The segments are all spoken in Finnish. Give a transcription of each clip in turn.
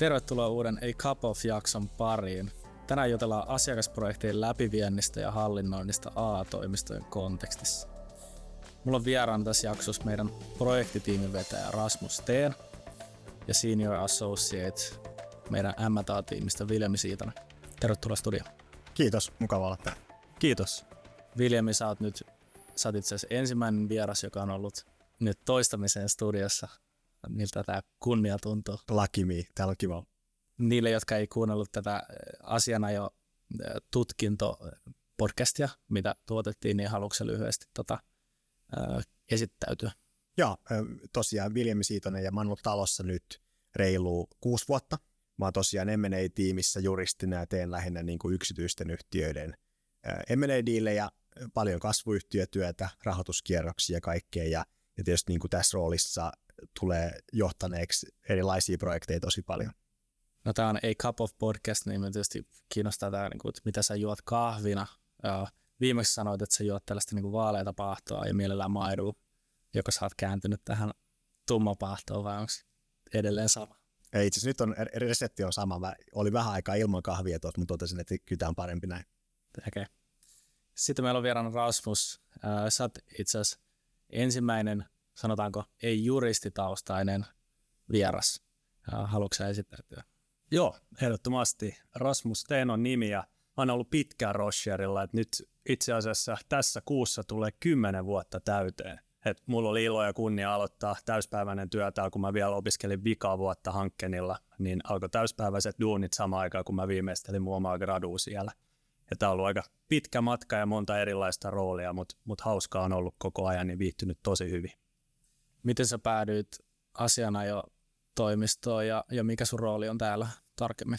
Tervetuloa uuden A Cup of-jakson pariin. Tänään jutellaan asiakasprojektien läpiviennistä ja hallinnoinnista A-toimistojen kontekstissa. Mulla on vieraana tässä jaksossa meidän projektitiimin vetäjä Rasmus Teen ja Senior Associate meidän M&A-tiimistä Viljami Siitonen. Tervetuloa studioon. Kiitos, mukava olla täällä. Kiitos. Viljami, sä oot nyt sä oot itse asiassa ensimmäinen vieras, joka on ollut nyt toistamiseen studiossa. Miltä tämä kunnia tuntuu? Lucky me, täällä on kiva. Niille, jotka ei kuunnellut tätä äh, asiana jo äh, tutkinto-podcastia, mitä tuotettiin, niin haluatko lyhyesti tota, äh, esittäytyä? Joo, tosiaan Viljami Siitonen ja ollut talossa nyt reilu kuusi vuotta. Mä oon tosiaan M&A-tiimissä juristina ja teen lähinnä niin kuin yksityisten yhtiöiden M&A-diilejä paljon kasvuyhtiötyötä, rahoituskierroksia ja kaikkea, ja, ja tietysti niin kuin tässä roolissa tulee johtaneeksi erilaisia projekteja tosi paljon. No tämä on A Cup of Podcast, niin me tietysti kiinnostaa tämä, niin kuin, että mitä sä juot kahvina. Viimeksi sanoit, että sä juot tällaista niin kuin vaaleita pahtoa ja mielellään maidua, joka sä oot kääntynyt tähän tummapahtoon, vai onko edelleen sama? Ei, itse nyt on, resepti on sama. Mä olin vähän aikaa ilman kahvia tuossa, mutta totesin, että kyllä tämä on parempi näin. Okei. Okay. Sitten meillä on vieraana Rasmus. Sä oot itse asiassa ensimmäinen, sanotaanko, ei-juristitaustainen vieras. Haluatko esittäytyä? Joo, ehdottomasti. Rasmus Teen on nimi ja olen ollut pitkään Rocherilla, että nyt itse asiassa tässä kuussa tulee kymmenen vuotta täyteen. Et mulla oli ilo ja kunnia aloittaa täyspäiväinen työ täällä, kun mä vielä opiskelin vikaa vuotta hankkeenilla, niin alkoi täyspäiväiset duunit samaan aikaan, kun mä viimeistelin mun omaa gradua siellä. Ja tämä on ollut aika pitkä matka ja monta erilaista roolia, mutta, mutta hauskaa on ollut koko ajan, niin viihtynyt tosi hyvin. Miten sä päädyit asiana jo toimistoon ja, ja mikä sun rooli on täällä tarkemmin?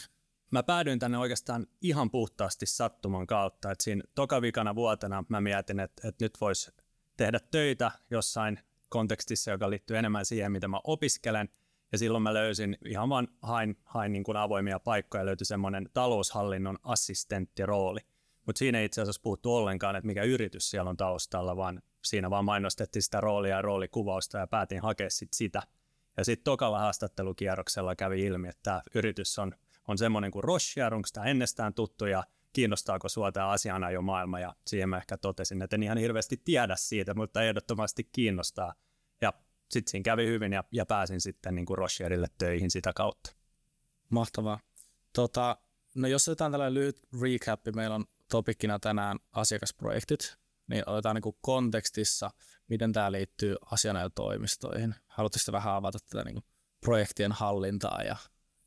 Mä päädyin tänne oikeastaan ihan puhtaasti sattuman kautta. Et siinä tokavikana vuotena mä mietin, että, että nyt voisi tehdä töitä jossain kontekstissa, joka liittyy enemmän siihen, mitä mä opiskelen. Ja silloin mä löysin, ihan vaan hain, hain niin kuin avoimia paikkoja, löytyi semmoinen taloushallinnon assistenttirooli. Mutta siinä ei itse asiassa puhuttu ollenkaan, että mikä yritys siellä on taustalla, vaan siinä vaan mainostettiin sitä roolia ja roolikuvausta ja päätin hakea sit sitä. Ja sitten tokalla haastattelukierroksella kävi ilmi, että tämä yritys on, on semmoinen kuin Roche, onko tämä ennestään tuttu ja kiinnostaako sinua tämä asiana jo maailma. Ja siihen mä ehkä totesin, että en ihan hirveästi tiedä siitä, mutta ehdottomasti kiinnostaa. Ja sitten siinä kävi hyvin ja, ja pääsin sitten niin kuin Rocherille töihin sitä kautta. Mahtavaa. Tota, no jos otetaan tällainen lyhyt recap, meillä on topikkina tänään asiakasprojektit, niin otetaan niin kuin kontekstissa, miten tämä liittyy asianajotoimistoihin. Haluatteko vähän avata tätä niin kuin projektien hallintaa ja,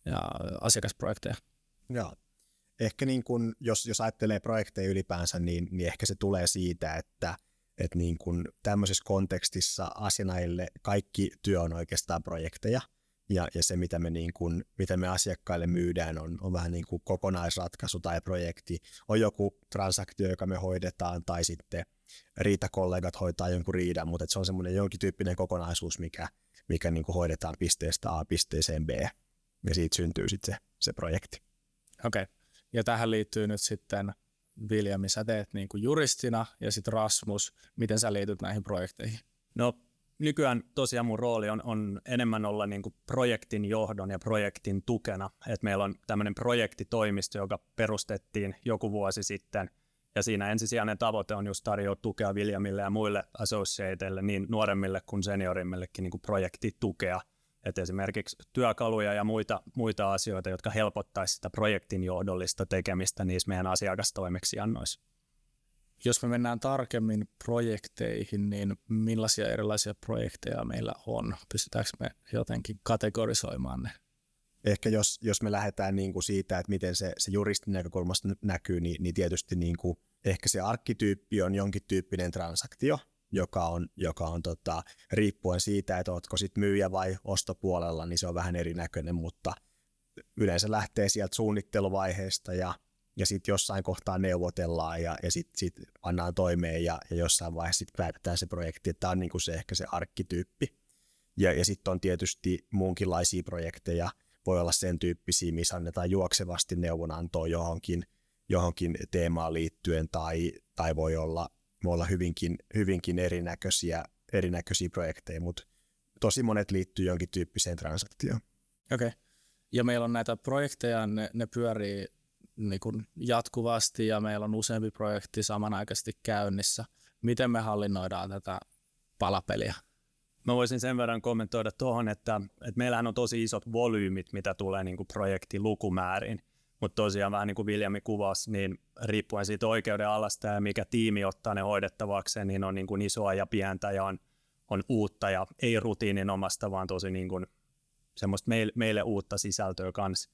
ja asiakasprojekteja? Joo. Ehkä niin kuin, jos, jos ajattelee projekteja ylipäänsä, niin, niin ehkä se tulee siitä, että, että niin kuin tämmöisessä kontekstissa asianajille kaikki työ on oikeastaan projekteja – ja, ja se, mitä me, niin kuin, mitä me asiakkaille myydään, on, on vähän niin kuin kokonaisratkaisu tai projekti. On joku transaktio, joka me hoidetaan, tai sitten riitakollegat hoitaa jonkun riidan, mutta se on semmoinen jonkin tyyppinen kokonaisuus, mikä, mikä niin kuin hoidetaan pisteestä A pisteeseen B, ja siitä syntyy sitten se, se projekti. Okei, okay. ja tähän liittyy nyt sitten Viljami, sä teet niin kuin juristina, ja sitten Rasmus, miten sä liityt näihin projekteihin? No nykyään tosiaan mun rooli on, on enemmän olla niin kuin projektin johdon ja projektin tukena. Et meillä on tämmöinen projektitoimisto, joka perustettiin joku vuosi sitten, ja siinä ensisijainen tavoite on just tarjoa tukea Viljamille ja muille associateille, niin nuoremmille kuin seniorimmillekin niin kuin projektitukea. Et esimerkiksi työkaluja ja muita, muita asioita, jotka helpottaisivat sitä projektin johdollista tekemistä niissä meidän asiakastoimeksiannoissa. Jos me mennään tarkemmin projekteihin, niin millaisia erilaisia projekteja meillä on? Pystytäänkö me jotenkin kategorisoimaan ne? Ehkä jos, jos me lähdetään niin kuin siitä, että miten se, se juristin näkökulmasta näkyy, niin, niin tietysti niin kuin ehkä se arkkityyppi on jonkin tyyppinen transaktio, joka on, joka on tota, riippuen siitä, että oletko sit myyjä vai ostopuolella, niin se on vähän erinäköinen, mutta yleensä lähtee sieltä suunnitteluvaiheesta ja ja sitten jossain kohtaa neuvotellaan ja, ja sitten sit pannaan toimeen ja, ja jossain vaiheessa sitten päätetään se projekti. Tämä on niinku se ehkä se arkkityyppi. Ja, ja sitten on tietysti muunkinlaisia projekteja, voi olla sen tyyppisiä, missä annetaan juoksevasti neuvonantoa johonkin, johonkin teemaan liittyen tai, tai voi olla, voi olla hyvinkin, hyvinkin erinäköisiä, erinäköisiä projekteja, mutta tosi monet liittyy jonkin tyyppiseen transaktioon. Okei. Okay. Ja meillä on näitä projekteja, ne, ne pyörii niin kuin jatkuvasti ja meillä on useampi projekti samanaikaisesti käynnissä. Miten me hallinnoidaan tätä palapeliä? Mä voisin sen verran kommentoida tuohon, että, että meillähän on tosi isot volyymit, mitä tulee niin kuin projektin lukumääriin. Mutta tosiaan vähän niin kuin Viljami kuvasi, niin riippuen siitä oikeuden alasta ja mikä tiimi ottaa ne hoidettavakseen, niin on niin kuin isoa ja pientä ja on, on uutta ja ei rutiininomasta, vaan tosi niin kuin semmoista meille, meille uutta sisältöä kanssa.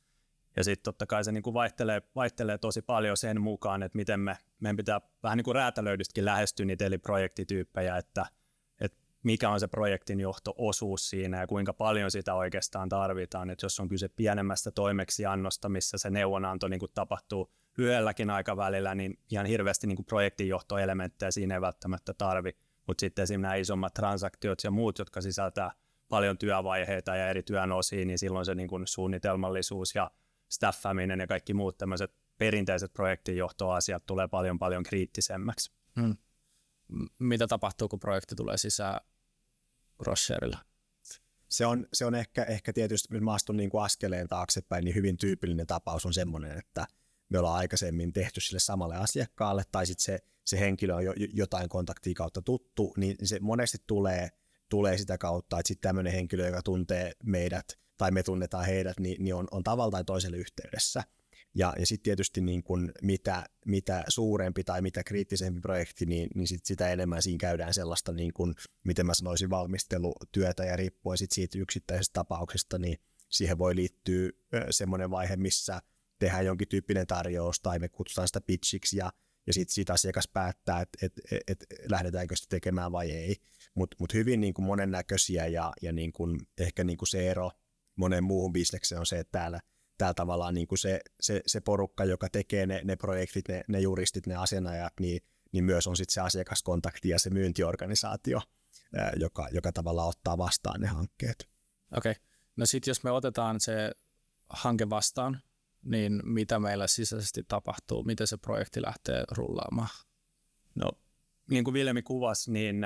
Ja sitten totta kai se niin kuin vaihtelee, vaihtelee tosi paljon sen mukaan, että miten me, meidän pitää vähän niin kuin räätälöidystikin lähestyä niitä eli projektityyppejä, että, että mikä on se projektin johto-osuus siinä ja kuinka paljon sitä oikeastaan tarvitaan. Että jos on kyse pienemmästä toimeksiannosta, missä se neuvonanto niin kuin tapahtuu lyhyelläkin aikavälillä, niin ihan hirveästi niin kuin projektinjohtoelementtejä siinä ei välttämättä tarvi. Mutta sitten esimerkiksi nämä isommat transaktiot ja muut, jotka sisältää paljon työvaiheita ja eri työn osia, niin silloin se niin kuin suunnitelmallisuus ja staffaminen ja kaikki muut tämmöiset perinteiset projektinjohtoasiat tulee paljon paljon kriittisemmäksi. Hmm. Mitä tapahtuu, kun projekti tulee sisään Rosherilla? Se on, se on ehkä, ehkä tietysti, jos mä astun niin kuin askeleen taaksepäin, niin hyvin tyypillinen tapaus on semmoinen, että me ollaan aikaisemmin tehty sille samalle asiakkaalle, tai sitten se, se henkilö on jo, jotain kontaktia kautta tuttu, niin se monesti tulee, tulee sitä kautta, että sitten tämmöinen henkilö, joka tuntee meidät tai me tunnetaan heidät, niin, niin on, on tavalla tai toisella yhteydessä. Ja, ja sitten tietysti niin kun mitä, mitä suurempi tai mitä kriittisempi projekti, niin, niin sit sitä enemmän siinä käydään sellaista, niin kun, miten mä sanoisin, valmistelutyötä ja riippuen sit siitä yksittäisestä tapauksesta, niin siihen voi liittyä semmoinen vaihe, missä tehdään jonkin tyyppinen tarjous tai me kutsutaan sitä pitchiksi ja, ja sitten sit asiakas päättää, että et, et, et lähdetäänkö sitä tekemään vai ei. Mutta mut hyvin niin kuin monennäköisiä ja, ja niin kuin, ehkä niin kuin se ero moneen muuhun bisnekseen on se, että täällä, täällä tavallaan niin kuin se, se, se, porukka, joka tekee ne, ne projektit, ne, ne juristit, ne asianajat, niin, niin myös on sitten se asiakaskontakti ja se myyntiorganisaatio, ää, joka, joka tavallaan ottaa vastaan ne hankkeet. Okei. Okay. No sitten jos me otetaan se hanke vastaan, niin mitä meillä sisäisesti tapahtuu? Miten se projekti lähtee rullaamaan? No, niin kuin Viljami kuvasi, niin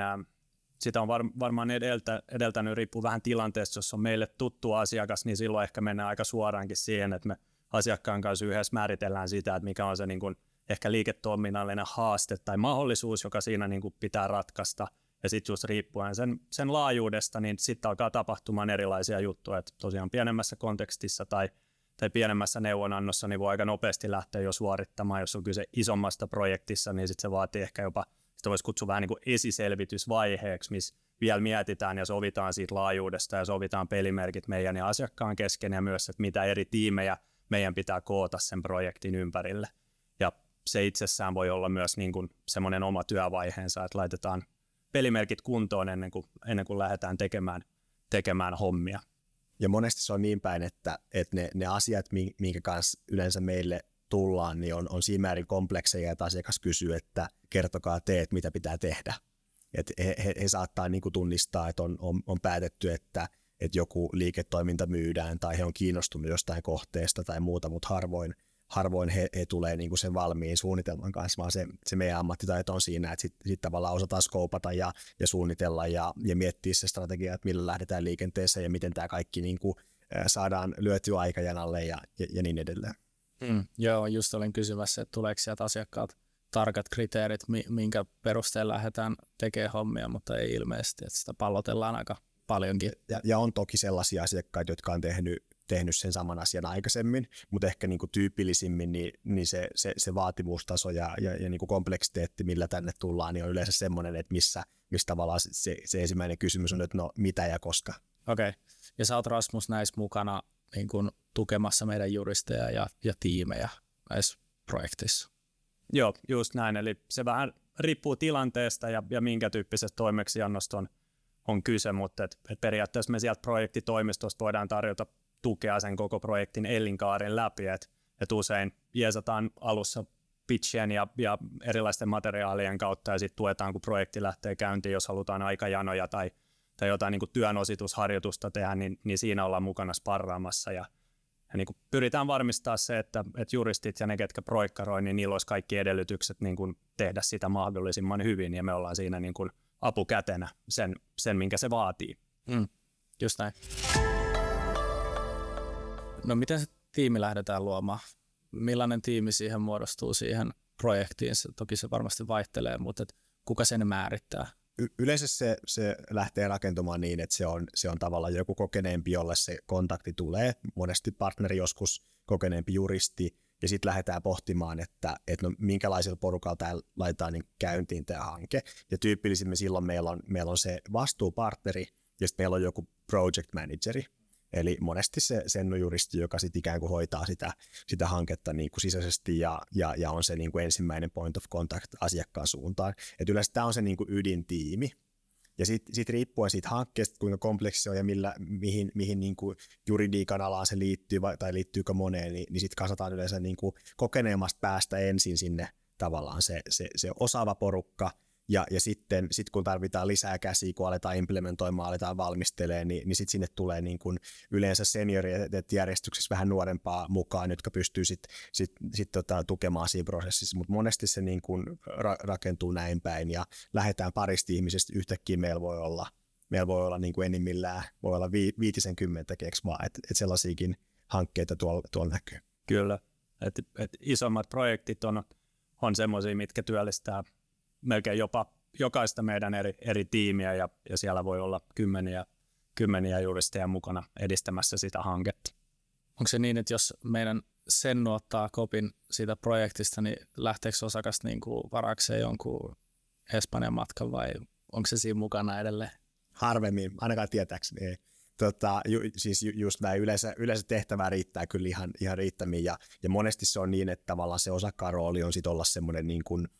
sitä on var, varmaan edeltä, edeltänyt, riippuu vähän tilanteesta, jos on meille tuttu asiakas, niin silloin ehkä mennään aika suoraankin siihen, että me asiakkaan kanssa yhdessä määritellään sitä, että mikä on se niin kuin, ehkä liiketoiminnallinen haaste tai mahdollisuus, joka siinä niin kuin pitää ratkaista. Ja sitten just riippuen sen, sen laajuudesta, niin sitten alkaa tapahtumaan erilaisia juttuja, että tosiaan pienemmässä kontekstissa tai, tai pienemmässä neuvonannossa niin voi aika nopeasti lähteä jo suorittamaan, jos on kyse isommasta projektissa, niin sitten se vaatii ehkä jopa sitä voisi kutsua vähän niin kuin esiselvitysvaiheeksi, missä vielä mietitään ja sovitaan siitä laajuudesta ja sovitaan pelimerkit meidän ja asiakkaan kesken ja myös, että mitä eri tiimejä meidän pitää koota sen projektin ympärille. Ja se itsessään voi olla myös niin kuin semmoinen oma työvaiheensa, että laitetaan pelimerkit kuntoon ennen kuin, ennen kuin lähdetään tekemään, tekemään hommia. Ja monesti se on niin päin, että, että ne, ne asiat, minkä kanssa yleensä meille tullaan, niin on, on siinä määrin komplekseja, että asiakas kysyy, että kertokaa teet, mitä pitää tehdä. Et he, he, he saattaa niin tunnistaa, että on, on, on päätetty, että, että joku liiketoiminta myydään tai he on kiinnostunut jostain kohteesta tai muuta, mutta harvoin, harvoin he, he tulee niin sen valmiin suunnitelman kanssa, vaan se, se meidän ammattitaito on siinä, että sitten sit tavallaan osataan skoopata ja, ja suunnitella ja, ja miettiä se strategia, että millä lähdetään liikenteeseen ja miten tämä kaikki niin kuin, saadaan lyötyä aikajanalle ja, ja, ja niin edelleen. Mm, joo, just olin kysymässä, että tuleeko sieltä asiakkaat tarkat kriteerit, minkä perusteella lähdetään tekemään hommia, mutta ei ilmeisesti, että sitä pallotellaan aika paljonkin. Ja, ja on toki sellaisia asiakkaita, jotka on tehnyt, tehnyt sen saman asian aikaisemmin, mutta ehkä niin kuin tyypillisimmin niin, niin se, se, se vaativuustaso ja, ja, ja niin kuin kompleksiteetti, millä tänne tullaan, niin on yleensä semmoinen, että missä, missä tavallaan se, se ensimmäinen kysymys on, että no mitä ja koska. Okei, okay. ja sä oot Rasmus näissä mukana niin kuin tukemassa meidän juristeja ja, ja tiimejä näissä projekteissa. Joo, just näin. Eli se vähän riippuu tilanteesta ja, ja minkä tyyppisestä toimeksiannosta on, on kyse, mutta et, et periaatteessa me sieltä projektitoimistosta voidaan tarjota tukea sen koko projektin elinkaaren läpi, että et usein jeesataan alussa pitchien ja, ja erilaisten materiaalien kautta ja sitten tuetaan, kun projekti lähtee käyntiin, jos halutaan aikajanoja tai, tai jotain niin työnositusharjoitusta tehdä, niin, niin siinä ollaan mukana sparraamassa ja ja niin kuin pyritään varmistaa se, että, että juristit ja ne, ketkä proikkaroi, niin niillä olisi kaikki edellytykset niin kuin tehdä sitä mahdollisimman hyvin, ja me ollaan siinä niin kuin apukätenä sen, sen, minkä se vaatii. Mm, just näin. No miten se tiimi lähdetään luomaan? Millainen tiimi siihen muodostuu siihen projektiin? Se, toki se varmasti vaihtelee, mutta et kuka sen määrittää? Yleensä se, se lähtee rakentumaan niin, että se on, se on tavallaan joku kokeneempi, jolle se kontakti tulee. Monesti partneri joskus kokeneempi juristi, ja sitten lähdetään pohtimaan, että, että no, minkälaisella porukalla tämä laitetaan niin käyntiin tämä hanke. Ja tyypillisimmin silloin meillä on, meillä on se vastuupartneri, ja sitten meillä on joku project manageri, Eli monesti se sennujuristi, joka sitten ikään kuin hoitaa sitä, sitä hanketta niin kuin sisäisesti ja, ja, ja on se niin kuin ensimmäinen point of contact asiakkaan suuntaan. Et yleensä tämä on se niin kuin ydintiimi. Ja sitten sit riippuen siitä hankkeesta, kuinka kompleksi se on ja millä, mihin, mihin niin kuin juridiikan alaan se liittyy vai, tai liittyykö moneen, niin, niin sitten kasataan yleensä niin kuin kokeneemmasta päästä ensin sinne tavallaan se, se, se osaava porukka – ja, ja sitten sit kun tarvitaan lisää käsiä, kun aletaan implementoimaan, aletaan valmistelemaan, niin, niin sitten sinne tulee niin kuin yleensä seniorit järjestyksessä vähän nuorempaa mukaan, jotka pystyy sitten sit, sit tota, tukemaan siinä prosessissa. Mutta monesti se niin kuin ra- rakentuu näin päin ja lähdetään parista ihmisestä yhtäkkiä meillä voi olla meillä voi olla niin kuin enimmillään, voi olla vi- viitisenkymmentä keksmaa, että et sellaisiakin hankkeita tuolla, tuolla näkyy. Kyllä, että et isommat projektit on, on semmoisia, mitkä työllistää melkein jopa jokaista meidän eri, eri tiimiä ja, ja siellä voi olla kymmeniä, kymmeniä juristeja mukana edistämässä sitä hanketta. Onko se niin, että jos meidän sen ottaa kopin siitä projektista, niin lähteekö osakas niin kuin varakseen jonkun Espanjan matkan vai onko se siinä mukana edelleen? Harvemmin, ainakaan tietääkseni ei. Tota, ju, siis ju, just näin, yleensä, yleensä tehtävää riittää kyllä ihan, ihan riittämiin ja, ja monesti se on niin, että tavallaan se osakkaan rooli on sitten olla semmoinen niin kuin –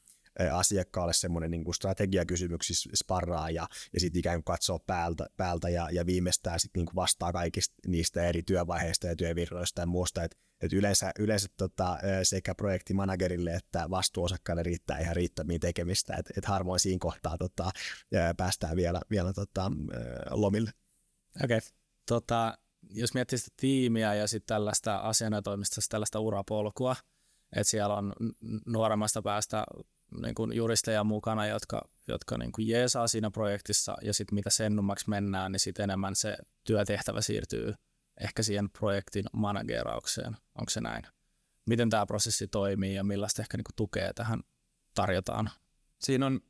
asiakkaalle semmoinen niin kuin strategiakysymyksissä sparraa ja, ja sitten ikään kuin katsoo päältä, päältä ja, ja viimeistään sitten niin kuin vastaa kaikista niistä eri työvaiheista ja työvirroista ja muusta, että et yleensä, yleensä tota, sekä projektimanagerille että vastuuosakkaille riittää ihan riittämiin tekemistä, että et harvoin siinä kohtaa tota, päästään vielä, vielä tota, lomille. Okei. Okay. Tota, jos miettii sitä tiimiä ja sitten tällaista asianajotoimista, tällaista urapolkua, että siellä on nuoremmasta päästä niin kuin juristeja mukana, jotka, jotka niin kuin jeesaa siinä projektissa ja sitten mitä sennummaksi mennään, niin sitten enemmän se työtehtävä siirtyy ehkä siihen projektin manageraukseen. Onko se näin? Miten tämä prosessi toimii ja millaista ehkä niin kuin tukea tähän tarjotaan? Siinä on,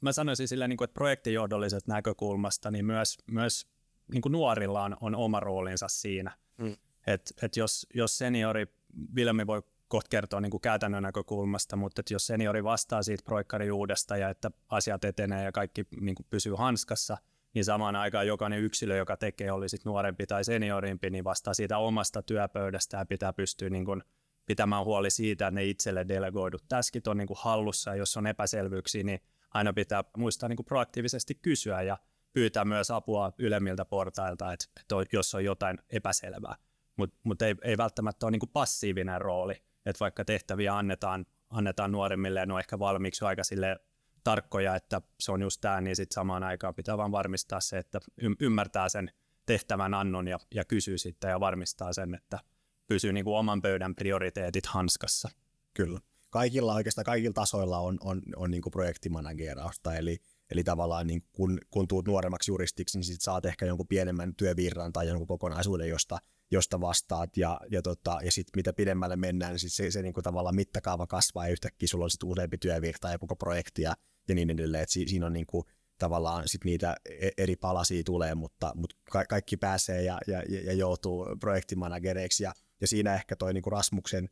mä sanoisin sillä, niin kuin, että projektijohdollisesta näkökulmasta, niin myös, myös niin kuin nuorilla on, on oma roolinsa siinä. Mm. Et, et jos, jos seniori, Vilmi voi kohta kertoa niin kuin käytännön näkökulmasta, mutta että jos seniori vastaa siitä proikkariuudesta ja että asiat etenee ja kaikki niin kuin pysyy hanskassa, niin samaan aikaan jokainen yksilö, joka tekee, oli sitten nuorempi tai seniorimpi, niin vastaa siitä omasta työpöydästä ja pitää pystyä niin kuin pitämään huoli siitä, että ne itselle delegoidut taskit on niin kuin hallussa ja jos on epäselvyyksiä, niin aina pitää muistaa niin kuin proaktiivisesti kysyä ja pyytää myös apua ylemmiltä portailta, että, että jos on jotain epäselvää. Mutta mut ei, ei välttämättä ole niin kuin passiivinen rooli, että vaikka tehtäviä annetaan, annetaan nuoremmille ja ne on ehkä valmiiksi aika sille tarkkoja, että se on just tämä, niin sitten samaan aikaan pitää vaan varmistaa se, että ymmärtää sen tehtävän annon ja, ja kysyy sitten ja varmistaa sen, että pysyy niin kuin oman pöydän prioriteetit hanskassa. Kyllä. Kaikilla oikeastaan kaikilla tasoilla on, on, on niin kuin projektimanagerausta, eli, eli tavallaan niin kun, kun tuut nuoremmaksi juristiksi, niin sit saat ehkä jonkun pienemmän työvirran tai jonkun kokonaisuuden, josta josta vastaat ja, ja, tota, ja sitten mitä pidemmälle mennään, niin sit se, se niin kuin tavallaan mittakaava kasvaa ja yhtäkkiä sulla on sitten useampi työvirta ja koko projekti ja, ja niin edelleen, että si, siinä on niin kuin, tavallaan sit niitä e, eri palasia tulee, mutta, mutta ka- kaikki pääsee ja, ja, ja joutuu projektimanagereiksi. Ja, ja siinä ehkä toi niin kuin Rasmuksen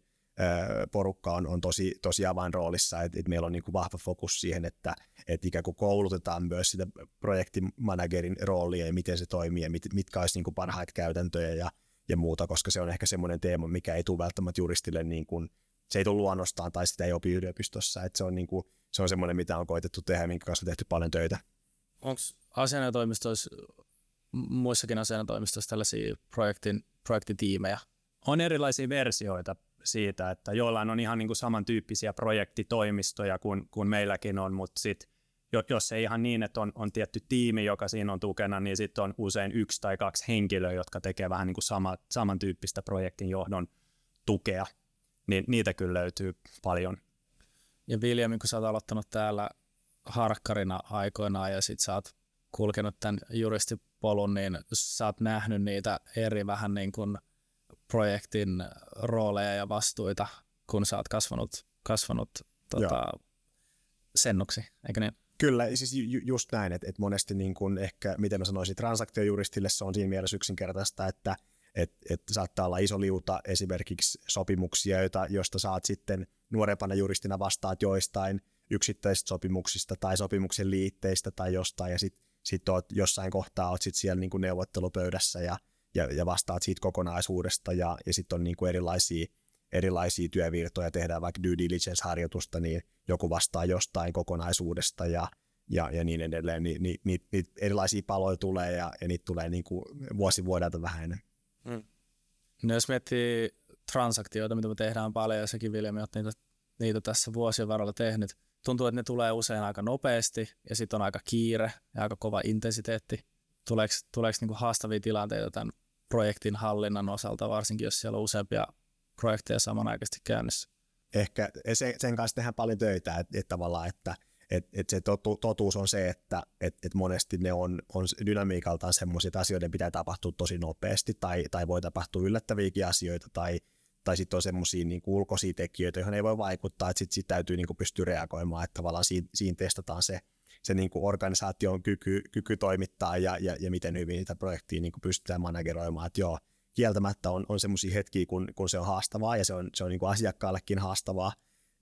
porukka on, on tosi, tosi avainroolissa, että et meillä on niin kuin vahva fokus siihen, että et ikään kuin koulutetaan myös sitä projektimanagerin roolia ja miten se toimii ja mit, mitkä olisi niin kuin parhaita käytäntöjä. Ja, ja muuta, koska se on ehkä semmoinen teema, mikä ei tule välttämättä juristille, niin kuin, se ei tule luonnostaan tai sitä ei opi yliopistossa, että se on, niin kuin, se on semmoinen, mitä on koitettu tehdä, minkä kanssa on tehty paljon töitä. Onko asianajotoimistoissa, muissakin asianajotoimistoissa tällaisia projektin, projektitiimejä? On erilaisia versioita siitä, että joillain on ihan niin kuin samantyyppisiä projektitoimistoja kuin, kuin meilläkin on, mutta sitten jos ei ihan niin, että on, on tietty tiimi, joka siinä on tukena, niin sitten on usein yksi tai kaksi henkilöä, jotka tekee vähän niin kuin sama, samantyyppistä projektin johdon tukea. Niin niitä kyllä löytyy paljon. Ja William, kun sä oot aloittanut täällä harkkarina aikoinaan ja sit sä oot kulkenut tämän juristipolun, niin sä oot nähnyt niitä eri vähän niin kuin projektin rooleja ja vastuita, kun sä oot kasvanut, kasvanut tota, sennoksi, eikö niin? Kyllä, siis ju- just näin, että, että monesti niin kuin ehkä, miten mä sanoisin, transaktiojuristille se on siinä mielessä yksinkertaista, että et, et saattaa olla iso liuta esimerkiksi sopimuksia, joita, joista saat sitten nuorempana juristina vastaat joistain yksittäisistä sopimuksista tai sopimuksen liitteistä tai jostain, ja sitten sit jossain kohtaa oot sit siellä niin kuin neuvottelupöydässä ja, ja, ja vastaat siitä kokonaisuudesta, ja, ja sitten on niin kuin erilaisia, erilaisia työvirtoja, tehdään vaikka due diligence-harjoitusta, niin joku vastaa jostain kokonaisuudesta, ja, ja, ja niin edelleen, niin, niin, niin, niin erilaisia paloja tulee, ja, ja niitä tulee niin kuin vuosi vuodelta vähän enemmän. Mm. No jos miettii transaktioita, mitä me tehdään paljon, ja sekin Viljami olet niitä, niitä tässä vuosien varrella tehnyt, tuntuu, että ne tulee usein aika nopeasti, ja sitten on aika kiire ja aika kova intensiteetti. Tuleeko, tuleeko niinku haastavia tilanteita tämän projektin hallinnan osalta, varsinkin jos siellä on useampia projekteja samanaikaisesti käynnissä? Ehkä sen, kanssa tehdään paljon töitä, että, että tavallaan, että – et, et se totu, totuus on se, että et, et monesti ne on, on dynamiikaltaan semmoisia, että asioiden pitää tapahtua tosi nopeasti tai, tai voi tapahtua yllättäviäkin asioita tai, tai sitten on semmoisia niin ulkoisia tekijöitä, joihin ei voi vaikuttaa, että sitten sit täytyy niin kuin pystyä reagoimaan, että tavallaan siinä, siinä testataan se, se niin kuin organisaation kyky, kyky toimittaa ja, ja, ja miten hyvin niitä projektia niin pystytään manageroimaan, että joo, kieltämättä on, on semmoisia hetkiä, kun, kun se on haastavaa ja se on, se on niin kuin asiakkaallekin haastavaa,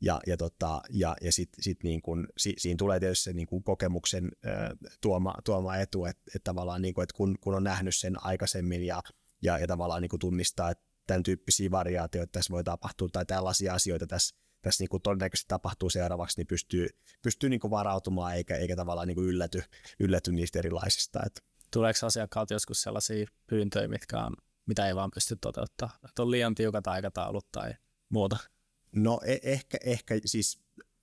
ja, ja, tota, ja, ja sitten sit niin kun, si, siinä tulee tietysti se niin kun kokemuksen äh, tuoma, tuoma etu, että et tavallaan niin kun, et kun, kun on nähnyt sen aikaisemmin ja, ja, ja tavallaan niin tunnistaa, että tämän tyyppisiä variaatioita tässä voi tapahtua tai tällaisia asioita tässä, tässä niin todennäköisesti tapahtuu seuraavaksi, niin pystyy, pystyy niin varautumaan eikä, eikä tavallaan niin ylläty, ylläty niistä erilaisista. Et. Tuleeko asiakkaalta joskus sellaisia pyyntöjä, mitkä on, mitä ei vaan pysty toteuttamaan? Että on liian tiukat aikataulut tai muuta? No e- ehkä, ehkä siis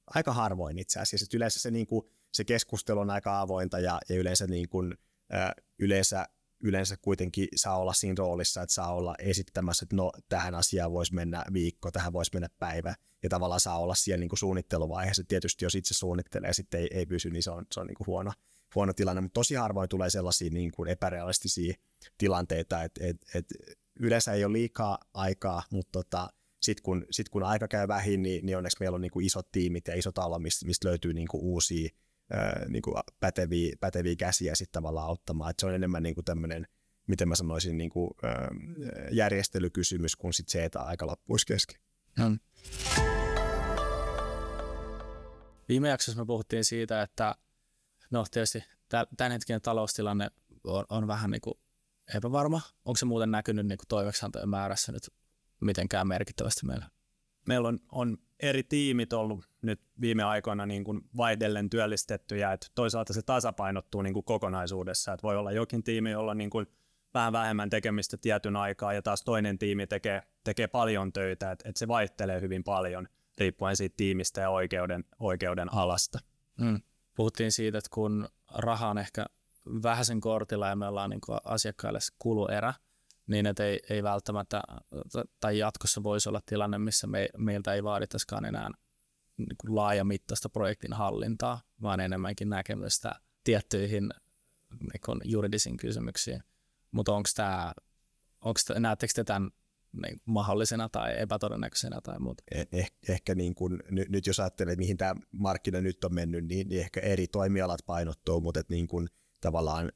aika harvoin itse asiassa. Että yleensä se, niin kuin, se keskustelu on aika avointa ja, ja yleensä, niin kuin, ä, yleensä, yleensä kuitenkin saa olla siinä roolissa, että saa olla esittämässä, että no tähän asiaan voisi mennä viikko, tähän voisi mennä päivä ja tavallaan saa olla siellä niin kuin suunnitteluvaiheessa. Tietysti jos itse suunnittelee ja sitten ei, ei pysy, niin se on, se on niin kuin huono, huono tilanne, mutta tosi harvoin tulee sellaisia niin kuin epärealistisia tilanteita, että että että yleensä ei ole liikaa aikaa, mutta tota, sitten kun, sit kun aika käy vähin, niin, niin onneksi meillä on niin kuin isot tiimit ja iso talo, mistä, mistä löytyy niin kuin uusia ää, niin kuin päteviä, päteviä käsiä sitten tavallaan auttamaan. Et se on enemmän niin kuin tämmöinen, miten mä sanoisin, niin kuin, ää, järjestelykysymys kuin sit se, että aika loppuisi kesken. Hmm. Viime jaksossa me puhuttiin siitä, että no tietysti tämän hetken taloustilanne on, on vähän niin kuin epävarma. Onko se muuten näkynyt niin toimeksiantojen määrässä nyt mitenkään merkittävästi meillä. Meillä on, on eri tiimit ollut nyt viime aikoina niin kuin vaihdellen työllistettyjä, että toisaalta se tasapainottuu niin kuin kokonaisuudessa, että voi olla jokin tiimi, jolla on niin kuin vähän vähemmän tekemistä tietyn aikaa ja taas toinen tiimi tekee, tekee paljon töitä, että, että se vaihtelee hyvin paljon riippuen siitä tiimistä ja oikeuden, oikeuden alasta. Mm. Puhuttiin siitä, että kun raha on ehkä vähäisen kortilla ja me ollaan niin asiakkaille kuluerä, niin että ei, ei välttämättä, tai jatkossa voisi olla tilanne, missä me, meiltä ei vaaditaisikaan enää niin kuin laajamittaista projektin hallintaa, vaan enemmänkin näkemystä tiettyihin niin kuin juridisiin kysymyksiin. Mutta onko tämä, onko näettekö te tämän niin mahdollisena tai epätodennäköisenä tai muuta? Eh, eh, ehkä niin kuin, nyt, nyt jos ajattelee, mihin tämä markkina nyt on mennyt, niin, niin ehkä eri toimialat painottuu, mutta niin kuin – tavallaan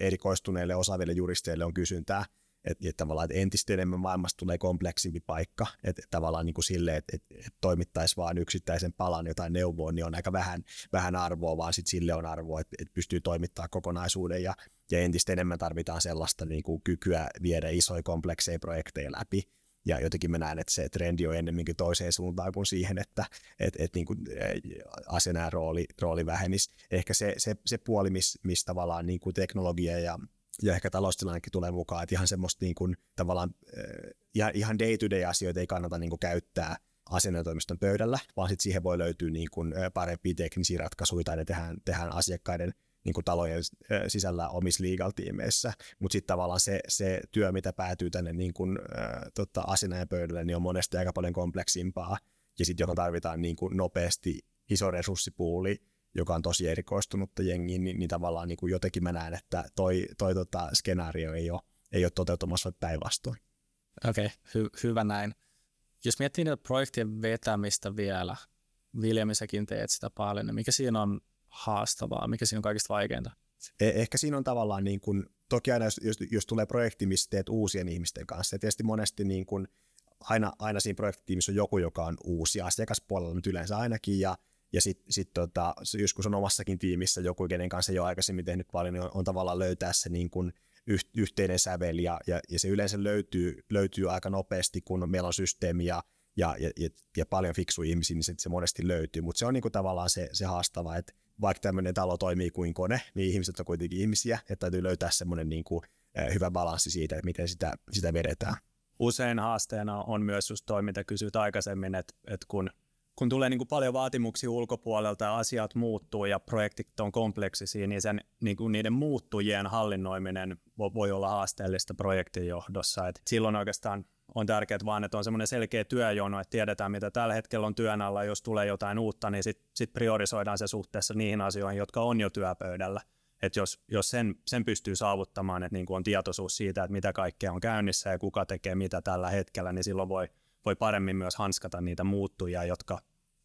erikoistuneille osaaville juristeille on kysyntää, että et tavallaan entistä enemmän maailmasta tulee kompleksimpi paikka, että et tavallaan niin kuin sille, että et, et toimittaisi vain yksittäisen palan jotain neuvoa, niin on aika vähän, vähän arvoa, vaan sit sille on arvoa, että et pystyy toimittamaan kokonaisuuden ja, ja entistä enemmän tarvitaan sellaista niin kuin kykyä viedä isoja komplekseja projekteja läpi, ja jotenkin mä näen, että se trendi on ennemminkin toiseen suuntaan kuin siihen, että et, et niin kuin asianajan rooli, rooli vähenisi. Ehkä se, se, se puoli, missä mis tavallaan niin kuin teknologia ja ja ehkä taloustilannekin tulee mukaan, että ihan semmoista niin kuin, tavallaan ihan, ihan day-to-day asioita ei kannata niin kuin käyttää asianajotoimiston pöydällä, vaan sitten siihen voi löytyä niin kuin parempia teknisiä ratkaisuja tai ne tehdään, tehdään asiakkaiden niin kuin talojen sisällä omissa legal-tiimeissä, mutta sitten tavallaan se, se työ, mitä päätyy tänne niin kuin, äh, tota, asianajan pöydälle, niin on monesti aika paljon kompleksimpaa, ja sitten johon tarvitaan niin kuin nopeasti iso resurssipuuli, joka on tosi erikoistunutta jengiin, niin, niin tavallaan niin kuin jotenkin mä näen, että toi, toi tota, skenaario ei ole, ei ole toteutumassa päinvastoin. Okei, okay, hy- hyvä näin. Jos miettii niitä projektien vetämistä vielä, Viljamisäkin teet sitä paljon, niin mikä siinä on haastavaa, mikä siinä on kaikista vaikeinta? Eh- ehkä siinä on tavallaan, niin kuin, toki aina jos, jos, jos tulee projekti, missä teet uusien ihmisten kanssa, ja tietysti monesti niin kuin, aina, aina siinä projektitiimissä on joku, joka on uusi asiakaspuolella nyt yleensä ainakin, ja, ja sitten sit, tota, joskus on omassakin tiimissä joku, kenen kanssa ei ole aikaisemmin tehnyt paljon, niin on, on tavallaan löytää se niin kuin, yhteinen sävel, ja, ja, ja se yleensä löytyy, löytyy aika nopeasti, kun meillä on systeemi ja, ja, ja, ja paljon fiksu ihmisiä, niin se, se monesti löytyy, mutta se on niinku tavallaan se, se haastava, että vaikka tämmöinen talo toimii kuin kone, niin ihmiset on kuitenkin ihmisiä, että täytyy löytää semmoinen niinku, hyvä balanssi siitä, että miten sitä, sitä vedetään. Usein haasteena on myös just toi, mitä kysyt aikaisemmin, että, että kun kun tulee niin kuin paljon vaatimuksia ulkopuolelta ja asiat muuttuu ja projektit on kompleksisia, niin, sen, niin kuin niiden muuttujien hallinnoiminen voi olla haasteellista projektin johdossa. Et silloin oikeastaan on tärkeää vaan, että on semmoinen selkeä työjono, että tiedetään, mitä tällä hetkellä on työn alla. Jos tulee jotain uutta, niin sitten sit priorisoidaan se suhteessa niihin asioihin, jotka on jo työpöydällä. Et jos, jos sen, sen pystyy saavuttamaan, että niin on tietoisuus siitä, että mitä kaikkea on käynnissä ja kuka tekee mitä tällä hetkellä, niin silloin voi – voi paremmin myös hanskata niitä muuttujia, jotka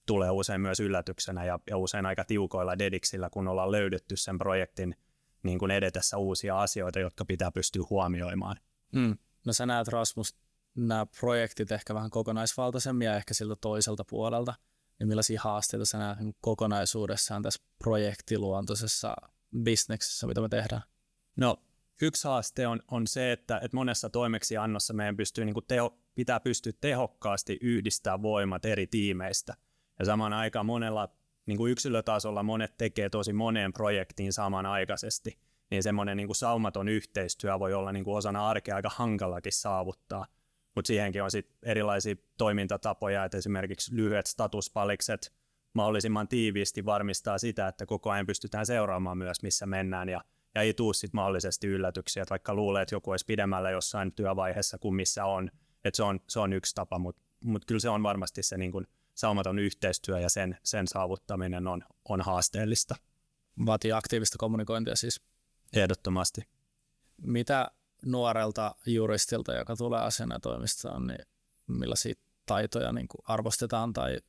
tulee usein myös yllätyksenä ja, ja usein aika tiukoilla dediksillä, kun ollaan löydetty sen projektin niin edetessä uusia asioita, jotka pitää pystyä huomioimaan. Mm. No sä näet Rasmus nämä projektit ehkä vähän kokonaisvaltaisemmin ja ehkä siltä toiselta puolelta. Niin millaisia haasteita sä näet kokonaisuudessaan tässä projektiluontoisessa bisneksessä, mitä me tehdään? No yksi haaste on, on se, että, että monessa toimeksiannossa meidän pystyy, niin kuin teho, pitää pystyä tehokkaasti yhdistämään voimat eri tiimeistä. Ja samaan aikaan monella niin kuin yksilötasolla monet tekee tosi moneen projektiin samanaikaisesti, niin semmoinen niin kuin saumaton yhteistyö voi olla niin kuin osana arkea aika hankalakin saavuttaa. Mutta siihenkin on sit erilaisia toimintatapoja, että esimerkiksi lyhyet statuspalikset mahdollisimman tiiviisti varmistaa sitä, että koko ajan pystytään seuraamaan myös, missä mennään ja ja ei tule sitten mahdollisesti yllätyksiä, että vaikka luulee, että joku olisi pidemmällä jossain työvaiheessa kuin missä on, että se on, se on yksi tapa, mutta mut kyllä se on varmasti se niin kuin saumaton yhteistyö ja sen, sen saavuttaminen on, on haasteellista. Vaatii aktiivista kommunikointia siis. Ehdottomasti. Mitä nuorelta juristilta, joka tulee asianajotoimistoon, niin millaisia taitoja niin kuin arvostetaan tai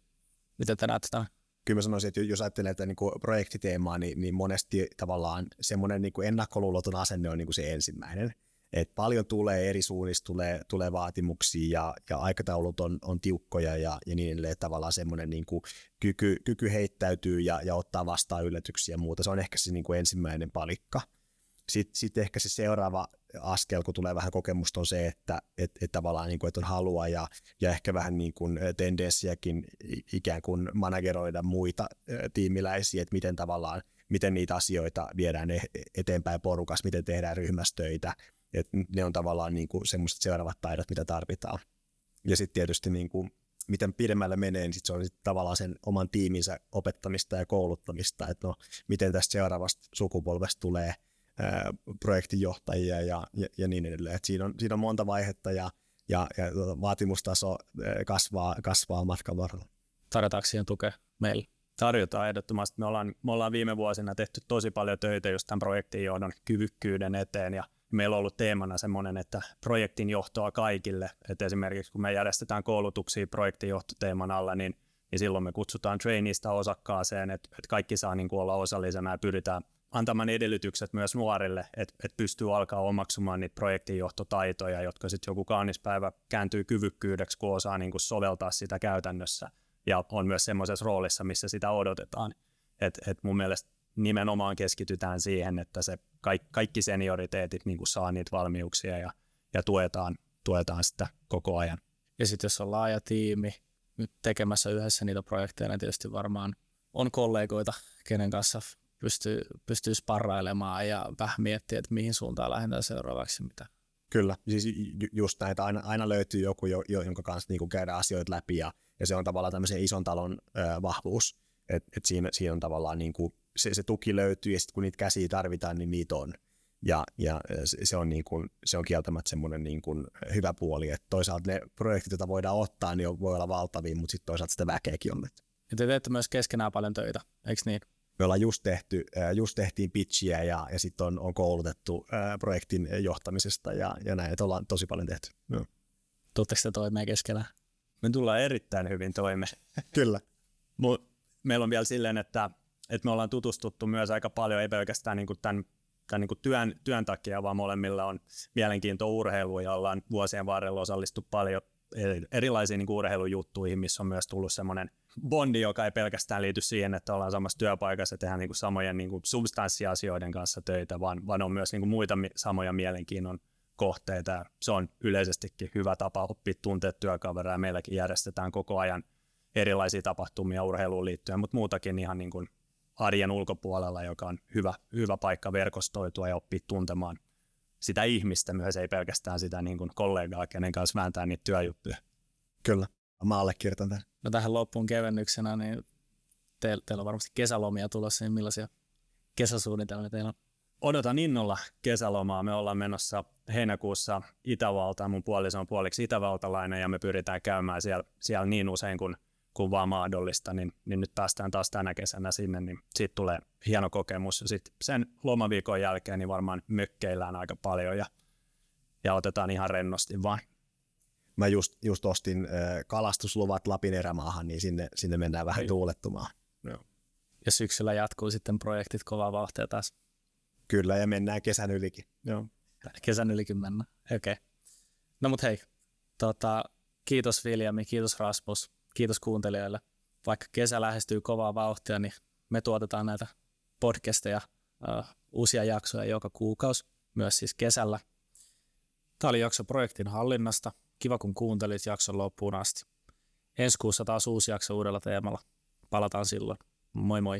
miten te näette tämän? kyllä mä sanoisin, että jos ajattelee tätä niin kuin projektiteemaa, niin, niin monesti tavallaan semmoinen niin kuin ennakkoluuloton asenne on niin kuin se ensimmäinen. Et paljon tulee eri suunnista, tulee, tulee vaatimuksia ja, ja aikataulut on, on tiukkoja ja, ja niin edelleen. Tavallaan semmoinen niin kuin kyky, kyky heittäytyy ja, ja ottaa vastaan yllätyksiä ja muuta. Se on ehkä se niin kuin ensimmäinen palikka. Sitten, sitten ehkä se seuraava askel, kun tulee vähän kokemusta, on se, että et, et tavallaan niin kuin, että on halua ja, ja ehkä vähän niin kuin tendenssiäkin ikään kuin manageroida muita tiimiläisiä, että miten tavallaan, miten niitä asioita viedään e, eteenpäin porukassa, miten tehdään ryhmästöitä, että ne on tavallaan niin kuin semmoiset seuraavat taidot, mitä tarvitaan. Ja sitten tietysti niin kuin, miten pidemmälle menee, niin sit se on sit tavallaan sen oman tiiminsä opettamista ja kouluttamista, että no, miten tästä seuraavasta sukupolvesta tulee – projektinjohtajia ja, ja, ja niin edelleen. Et siinä, on, siinä on monta vaihetta ja, ja, ja tuota, vaatimustaso kasvaa, kasvaa matkan varrella. Tarjotaanko siihen tukea meille? Tarjotaan ehdottomasti. Me ollaan, me ollaan viime vuosina tehty tosi paljon töitä just tämän projektin johdon kyvykkyyden eteen ja meillä on ollut teemana semmoinen, että projektin johtoa kaikille. Et esimerkiksi kun me järjestetään koulutuksia projektin johtoteeman alla, niin, niin silloin me kutsutaan traineista osakkaaseen, että, että kaikki saa niin kuin olla osallisena ja pyritään antamaan edellytykset myös nuorille, että, että pystyy alkaa omaksumaan niitä projektinjohtotaitoja, jotka sitten joku kaunis päivä kääntyy kyvykkyydeksi, kun osaa niin kuin soveltaa sitä käytännössä ja on myös semmoisessa roolissa, missä sitä odotetaan. Et, et mun mielestä nimenomaan keskitytään siihen, että se kaikki, kaikki senioriteetit niin saa niitä valmiuksia ja, ja tuetaan, tuetaan sitä koko ajan. Ja sitten jos on laaja tiimi nyt tekemässä yhdessä niitä projekteja, niin tietysti varmaan on kollegoita, kenen kanssa pystyy, pystyy sparrailemaan ja vähän miettiä, että mihin suuntaan lähdetään seuraavaksi. Mitä. Kyllä, siis just näitä aina, aina löytyy joku, jo, jonka kanssa niin käydään asioita läpi ja, ja se on tavallaan tämmöisen ison talon ö, vahvuus, että et siinä, siinä on tavallaan niin kuin, se, se tuki löytyy ja sitten kun niitä käsiä tarvitaan, niin niitä on. Ja, ja se, on niin kuin, se on kieltämättä semmoinen niin kuin hyvä puoli, että toisaalta ne projektit, joita voidaan ottaa, niin voi olla valtavia, mutta sitten toisaalta sitä väkeäkin on. Ja te teette myös keskenään paljon töitä, eikö niin? Me ollaan just tehty, just tehtiin pitchiä ja, ja sitten on, on koulutettu ää, projektin johtamisesta ja, ja näin, että ollaan tosi paljon tehty. No. Tuutteko te toimeen keskenään? Me tullaan erittäin hyvin toimeen. Kyllä. Mut meillä on vielä silleen, että, että me ollaan tutustuttu myös aika paljon, ei pelkästään niin kuin tämän, tämän niin kuin työn, työn takia, vaan molemmilla on mielenkiinto urheiluun ja ollaan vuosien varrella osallistu paljon erilaisiin niin urheilujuttuihin, missä on myös tullut semmoinen bondi, joka ei pelkästään liity siihen, että ollaan samassa työpaikassa ja tehdään niin kuin samojen niin kuin substanssiasioiden kanssa töitä, vaan, vaan on myös niin kuin muita samoja mielenkiinnon kohteita. Se on yleisestikin hyvä tapa oppia tuntea työkavereja. Meilläkin järjestetään koko ajan erilaisia tapahtumia urheiluun liittyen, mutta muutakin ihan niin kuin arjen ulkopuolella, joka on hyvä, hyvä paikka verkostoitua ja oppia tuntemaan sitä ihmistä myös, ei pelkästään sitä niin kuin kollegaa, kenen kanssa vääntää niitä työjuttuja. Kyllä, mä allekirjoitan tämän. No tähän loppuun kevennyksenä, niin teillä, teillä on varmasti kesälomia tulossa, niin millaisia kesäsuunnitelmia teillä on? Odotan innolla kesälomaa. Me ollaan menossa heinäkuussa Itävaltaan. Mun puoliso on puoliksi itävaltalainen ja me pyritään käymään siellä, siellä niin usein kuin kun vaan mahdollista, niin, niin nyt päästään taas tänä kesänä sinne, niin siitä tulee hieno kokemus. Ja sitten sen lomaviikon jälkeen niin varmaan mökkeillään aika paljon ja, ja otetaan ihan rennosti vaan. Mä just, just ostin äh, kalastusluvat Lapin erämaahan, niin sinne, sinne mennään vähän Ei. tuulettumaan. Joo. Ja syksyllä jatkuu sitten projektit kovaa vauhtia taas. Kyllä, ja mennään kesän ylikin. Joo. Kesän ylikin mennään. Okei. Okay. No mut hei, tota, kiitos Viljami, kiitos Rasmus kiitos kuuntelijoille. Vaikka kesä lähestyy kovaa vauhtia, niin me tuotetaan näitä podcasteja, uh, uusia jaksoja joka kuukausi, myös siis kesällä. Tämä oli jakso projektin hallinnasta. Kiva, kun kuuntelit jakson loppuun asti. Ensi kuussa taas uusi jakso uudella teemalla. Palataan silloin. Moi moi!